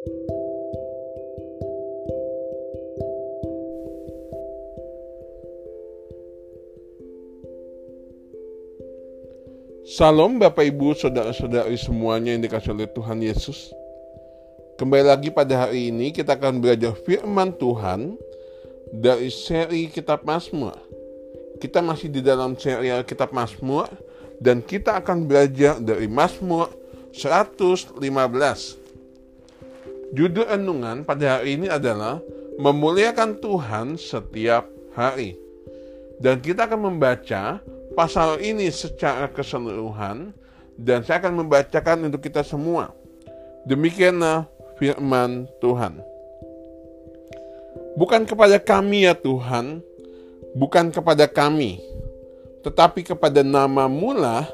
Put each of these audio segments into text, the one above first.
Salam Bapak Ibu, Saudara-saudari semuanya yang dikasih oleh Tuhan Yesus. Kembali lagi pada hari ini kita akan belajar firman Tuhan dari seri Kitab Mazmur. Kita masih di dalam serial Kitab Mazmur dan kita akan belajar dari Mazmur 115. Judul renungan pada hari ini adalah memuliakan Tuhan setiap hari. Dan kita akan membaca pasal ini secara keseluruhan dan saya akan membacakan untuk kita semua. Demikianlah firman Tuhan. Bukan kepada kami ya Tuhan, bukan kepada kami, tetapi kepada nama mula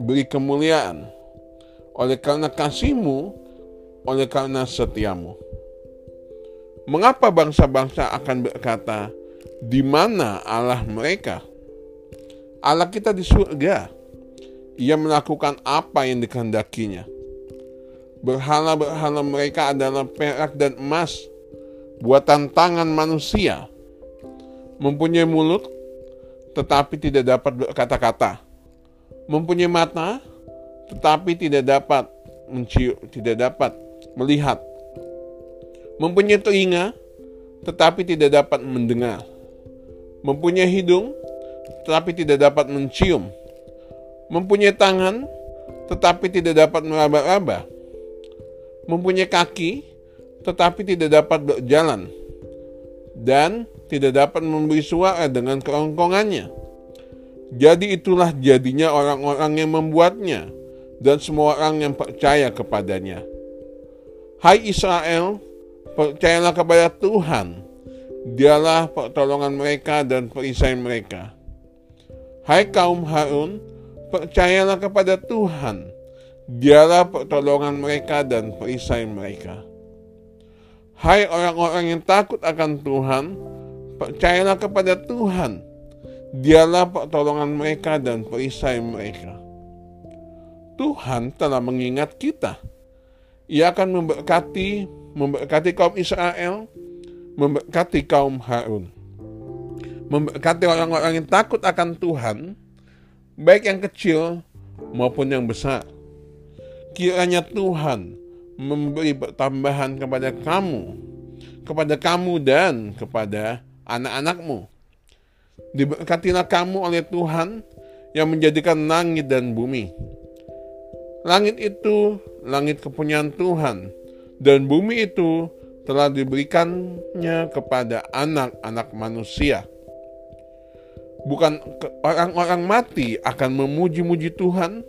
beri kemuliaan. Oleh karena kasihmu, oleh karena setiamu. Mengapa bangsa-bangsa akan berkata, di mana Allah mereka? Allah kita di surga. Ia melakukan apa yang dikehendakinya. Berhala-berhala mereka adalah perak dan emas, buatan tangan manusia. Mempunyai mulut, tetapi tidak dapat berkata-kata. Mempunyai mata, tetapi tidak dapat mencium, tidak dapat melihat. Mempunyai telinga, tetapi tidak dapat mendengar. Mempunyai hidung, tetapi tidak dapat mencium, mempunyai tangan, tetapi tidak dapat meraba-raba, mempunyai kaki, tetapi tidak dapat berjalan, dan tidak dapat memberi suara dengan kerongkongannya. Jadi itulah jadinya orang-orang yang membuatnya, dan semua orang yang percaya kepadanya. Hai Israel, percayalah kepada Tuhan. Dialah pertolongan mereka dan perisai mereka. Hai kaum Harun, percayalah kepada Tuhan. Dialah pertolongan mereka dan perisai mereka. Hai orang-orang yang takut akan Tuhan, percayalah kepada Tuhan. Dialah pertolongan mereka dan perisai mereka. Tuhan telah mengingat kita. Ia akan memberkati memberkati kaum Israel, memberkati kaum Harun memberkati orang-orang yang takut akan Tuhan, baik yang kecil maupun yang besar. Kiranya Tuhan memberi pertambahan kepada kamu, kepada kamu dan kepada anak-anakmu. Diberkatilah kamu oleh Tuhan yang menjadikan langit dan bumi. Langit itu langit kepunyaan Tuhan, dan bumi itu telah diberikannya kepada anak-anak manusia bukan orang-orang mati akan memuji-muji Tuhan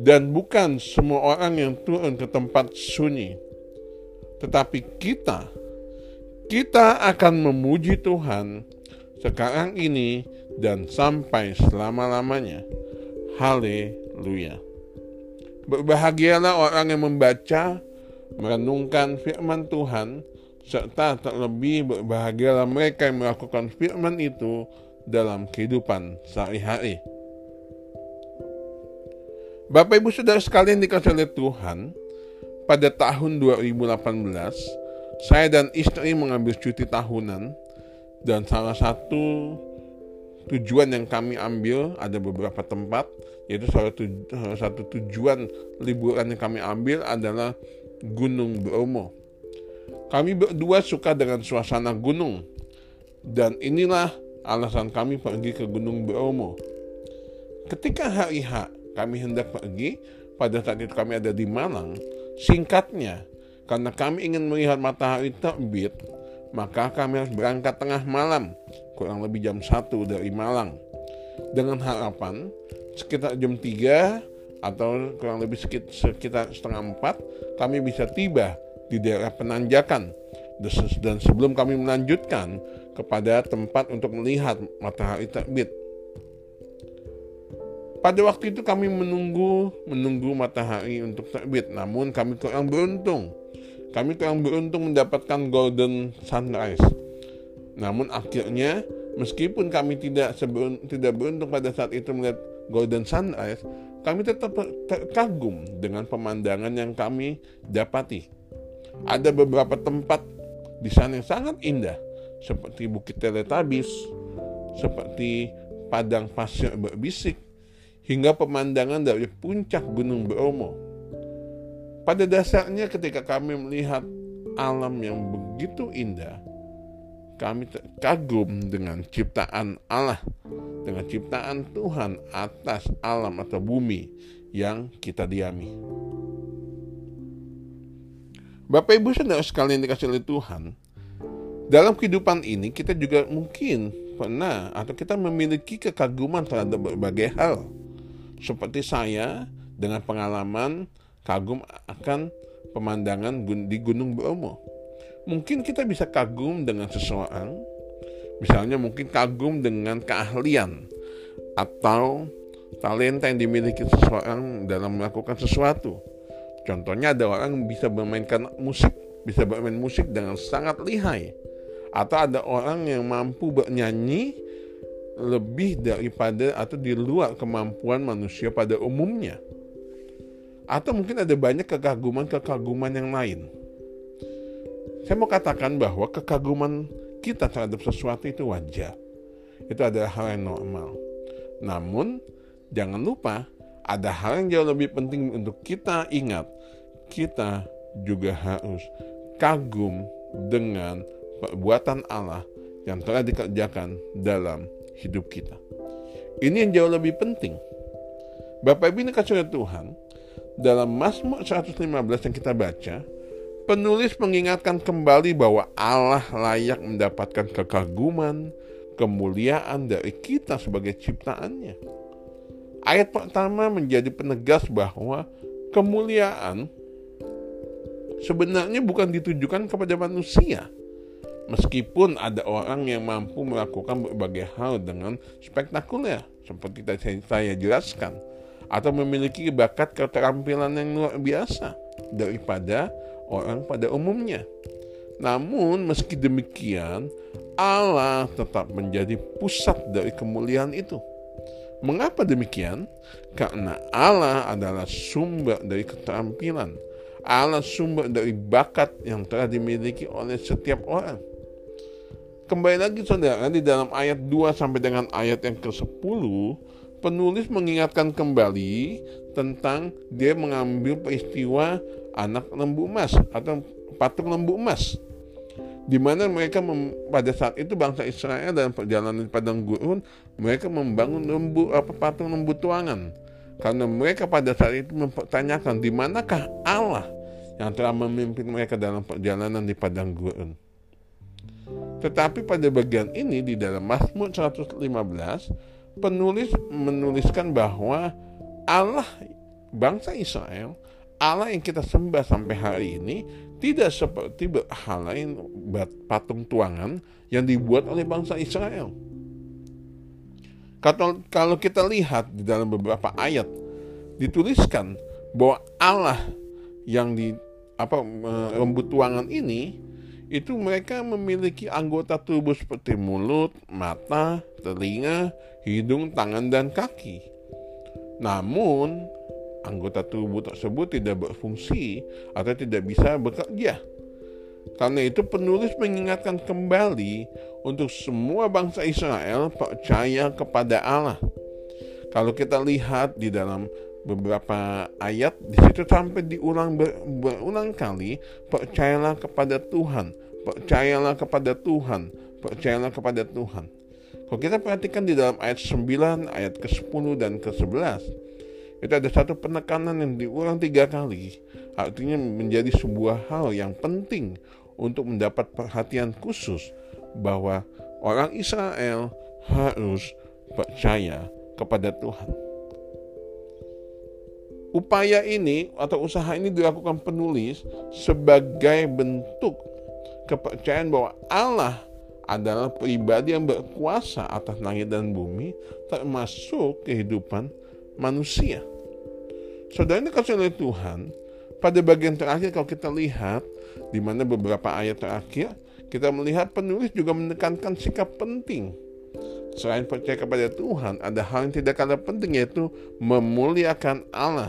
dan bukan semua orang yang turun ke tempat sunyi. Tetapi kita kita akan memuji Tuhan sekarang ini dan sampai selama-lamanya. Haleluya. Berbahagialah orang yang membaca, merenungkan firman Tuhan, serta terlebih berbahagialah mereka yang melakukan firman itu dalam kehidupan sehari-hari. Bapak Ibu Saudara sekalian dikasih oleh Tuhan, pada tahun 2018 saya dan istri mengambil cuti tahunan dan salah satu tujuan yang kami ambil ada beberapa tempat yaitu salah, satu tujuan liburan yang kami ambil adalah Gunung Bromo. Kami berdua suka dengan suasana gunung dan inilah alasan kami pergi ke Gunung Bromo. Ketika hari H kami hendak pergi, pada saat itu kami ada di Malang, singkatnya, karena kami ingin melihat matahari terbit, maka kami harus berangkat tengah malam, kurang lebih jam 1 dari Malang. Dengan harapan sekitar jam 3 atau kurang lebih sekitar setengah 4, kami bisa tiba di daerah penanjakan. Dan sebelum kami melanjutkan, kepada tempat untuk melihat matahari terbit. Pada waktu itu kami menunggu menunggu matahari untuk terbit, namun kami kurang beruntung. Kami kurang beruntung mendapatkan golden sunrise. Namun akhirnya meskipun kami tidak seberun, tidak beruntung pada saat itu melihat golden sunrise, kami tetap terkagum dengan pemandangan yang kami dapati. Ada beberapa tempat di sana yang sangat indah, seperti Bukit Teletabis, seperti padang pasir berbisik, hingga pemandangan dari puncak Gunung Bromo. Pada dasarnya ketika kami melihat alam yang begitu indah, kami kagum dengan ciptaan Allah, dengan ciptaan Tuhan atas alam atau bumi yang kita diami. Bapak Ibu saudara sekalian dikasih oleh Tuhan, dalam kehidupan ini kita juga mungkin pernah atau kita memiliki kekaguman terhadap berbagai hal. Seperti saya dengan pengalaman kagum akan pemandangan di Gunung Bromo mungkin kita bisa kagum dengan seseorang, misalnya mungkin kagum dengan keahlian atau talenta yang dimiliki seseorang dalam melakukan sesuatu. Contohnya ada orang yang bisa memainkan musik, bisa bermain musik dengan sangat lihai. Atau ada orang yang mampu bernyanyi lebih daripada atau di luar kemampuan manusia pada umumnya. Atau mungkin ada banyak kekaguman-kekaguman yang lain. Saya mau katakan bahwa kekaguman kita terhadap sesuatu itu wajar. Itu adalah hal yang normal. Namun, jangan lupa ada hal yang jauh lebih penting untuk kita ingat. Kita juga harus kagum dengan perbuatan Allah yang telah dikerjakan dalam hidup kita. Ini yang jauh lebih penting. Bapak Ibu ini kasih Tuhan, dalam Mazmur 115 yang kita baca, Penulis mengingatkan kembali bahwa Allah layak mendapatkan kekaguman, kemuliaan dari kita sebagai ciptaannya. Ayat pertama menjadi penegas bahwa kemuliaan sebenarnya bukan ditujukan kepada manusia. Meskipun ada orang yang mampu melakukan berbagai hal dengan spektakuler, seperti tadi saya jelaskan, atau memiliki bakat keterampilan yang luar biasa daripada orang pada umumnya. Namun meski demikian, Allah tetap menjadi pusat dari kemuliaan itu. Mengapa demikian? Karena Allah adalah sumber dari keterampilan. Allah sumber dari bakat yang telah dimiliki oleh setiap orang. Kembali lagi saudara, di dalam ayat 2 sampai dengan ayat yang ke-10, penulis mengingatkan kembali tentang dia mengambil peristiwa anak lembu emas atau patung lembu emas di mana mereka mem, pada saat itu bangsa Israel dalam perjalanan di padang gurun mereka membangun lembu apa patung lembu tuangan karena mereka pada saat itu mempertanyakan di manakah Allah yang telah memimpin mereka dalam perjalanan di padang gurun. Tetapi pada bagian ini di dalam Mazmur 115 penulis menuliskan bahwa Allah bangsa Israel Allah yang kita sembah sampai hari ini tidak seperti hal lain patung tuangan yang dibuat oleh bangsa Israel. Kalau kita lihat di dalam beberapa ayat dituliskan bahwa Allah yang di apa rambut tuangan ini itu mereka memiliki anggota tubuh seperti mulut, mata, telinga, hidung, tangan, dan kaki. Namun anggota tubuh tersebut tidak berfungsi atau tidak bisa bekerja. Karena itu penulis mengingatkan kembali untuk semua bangsa Israel percaya kepada Allah. Kalau kita lihat di dalam beberapa ayat di situ sampai diulang ber, berulang kali percayalah kepada Tuhan, percayalah kepada Tuhan, percayalah kepada Tuhan. Kalau kita perhatikan di dalam ayat 9, ayat ke-10 dan ke-11, itu ada satu penekanan yang diulang tiga kali artinya menjadi sebuah hal yang penting untuk mendapat perhatian khusus bahwa orang Israel harus percaya kepada Tuhan. Upaya ini atau usaha ini dilakukan penulis sebagai bentuk kepercayaan bahwa Allah adalah pribadi yang berkuasa atas langit dan bumi termasuk kehidupan manusia. Saudara ini kasih oleh Tuhan, pada bagian terakhir kalau kita lihat, di mana beberapa ayat terakhir, kita melihat penulis juga menekankan sikap penting. Selain percaya kepada Tuhan, ada hal yang tidak kalah penting yaitu memuliakan Allah.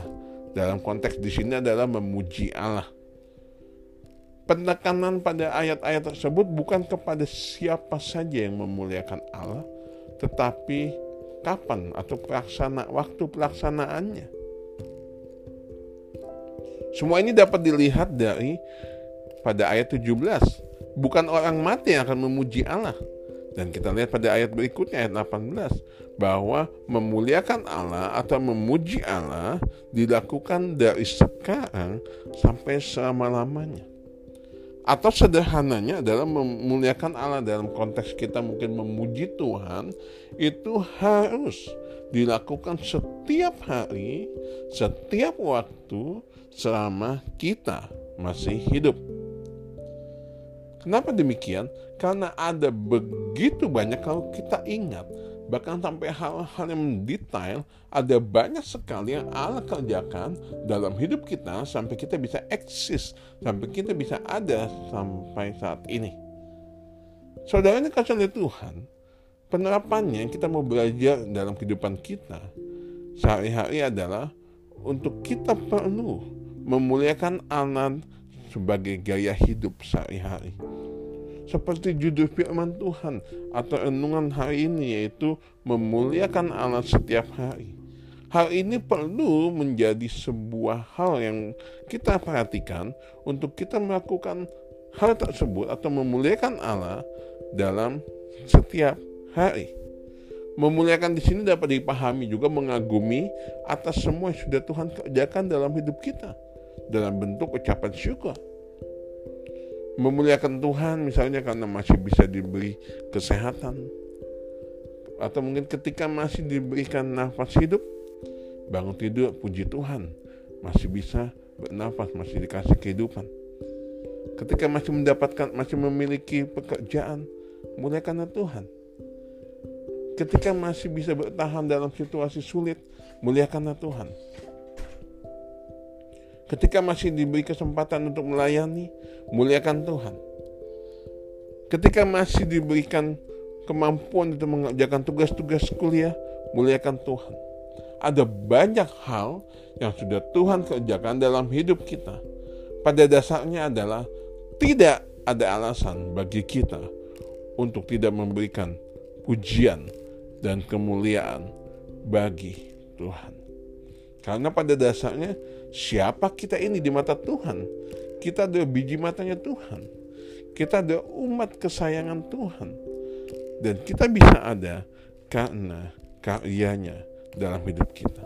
Dalam konteks di sini adalah memuji Allah. Penekanan pada ayat-ayat tersebut bukan kepada siapa saja yang memuliakan Allah, tetapi kapan atau pelaksana waktu pelaksanaannya. Semua ini dapat dilihat dari pada ayat 17. Bukan orang mati yang akan memuji Allah. Dan kita lihat pada ayat berikutnya ayat 18 bahwa memuliakan Allah atau memuji Allah dilakukan dari sekarang sampai selama-lamanya. Atau sederhananya adalah memuliakan Allah dalam konteks kita mungkin memuji Tuhan itu harus dilakukan setiap hari, setiap waktu selama kita masih hidup. Kenapa demikian? Karena ada begitu banyak kalau kita ingat bahkan sampai hal-hal yang mendetail ada banyak sekali yang Allah kerjakan dalam hidup kita sampai kita bisa eksis sampai kita bisa ada sampai saat ini. Saudara ini kasih oleh Tuhan penerapannya kita mau belajar dalam kehidupan kita sehari-hari adalah untuk kita perlu memuliakan Allah sebagai gaya hidup sehari-hari seperti judul firman Tuhan atau renungan hari ini yaitu memuliakan Allah setiap hari. Hal ini perlu menjadi sebuah hal yang kita perhatikan untuk kita melakukan hal tersebut atau memuliakan Allah dalam setiap hari. Memuliakan di sini dapat dipahami juga mengagumi atas semua yang sudah Tuhan kerjakan dalam hidup kita dalam bentuk ucapan syukur memuliakan Tuhan misalnya karena masih bisa diberi kesehatan. Atau mungkin ketika masih diberikan nafas hidup bangun tidur puji Tuhan masih bisa bernafas masih dikasih kehidupan. Ketika masih mendapatkan masih memiliki pekerjaan muliakan Tuhan. Ketika masih bisa bertahan dalam situasi sulit muliakan Tuhan Ketika masih diberi kesempatan untuk melayani, muliakan Tuhan. Ketika masih diberikan kemampuan untuk mengerjakan tugas-tugas kuliah, muliakan Tuhan. Ada banyak hal yang sudah Tuhan kerjakan dalam hidup kita. Pada dasarnya adalah tidak ada alasan bagi kita untuk tidak memberikan pujian dan kemuliaan bagi Tuhan. Karena pada dasarnya siapa kita ini di mata Tuhan? Kita adalah biji matanya Tuhan. Kita adalah umat kesayangan Tuhan. Dan kita bisa ada karena karyanya dalam hidup kita.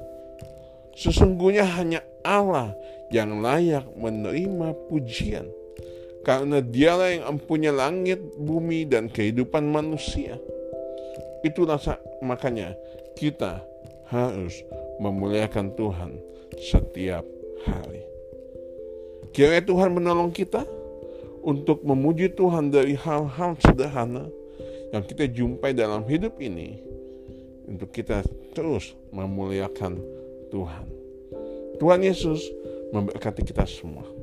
Sesungguhnya hanya Allah yang layak menerima pujian. Karena dialah yang mempunyai langit, bumi, dan kehidupan manusia. Itulah makanya kita harus memuliakan Tuhan setiap hari. Kiranya Tuhan menolong kita untuk memuji Tuhan dari hal-hal sederhana yang kita jumpai dalam hidup ini untuk kita terus memuliakan Tuhan. Tuhan Yesus memberkati kita semua.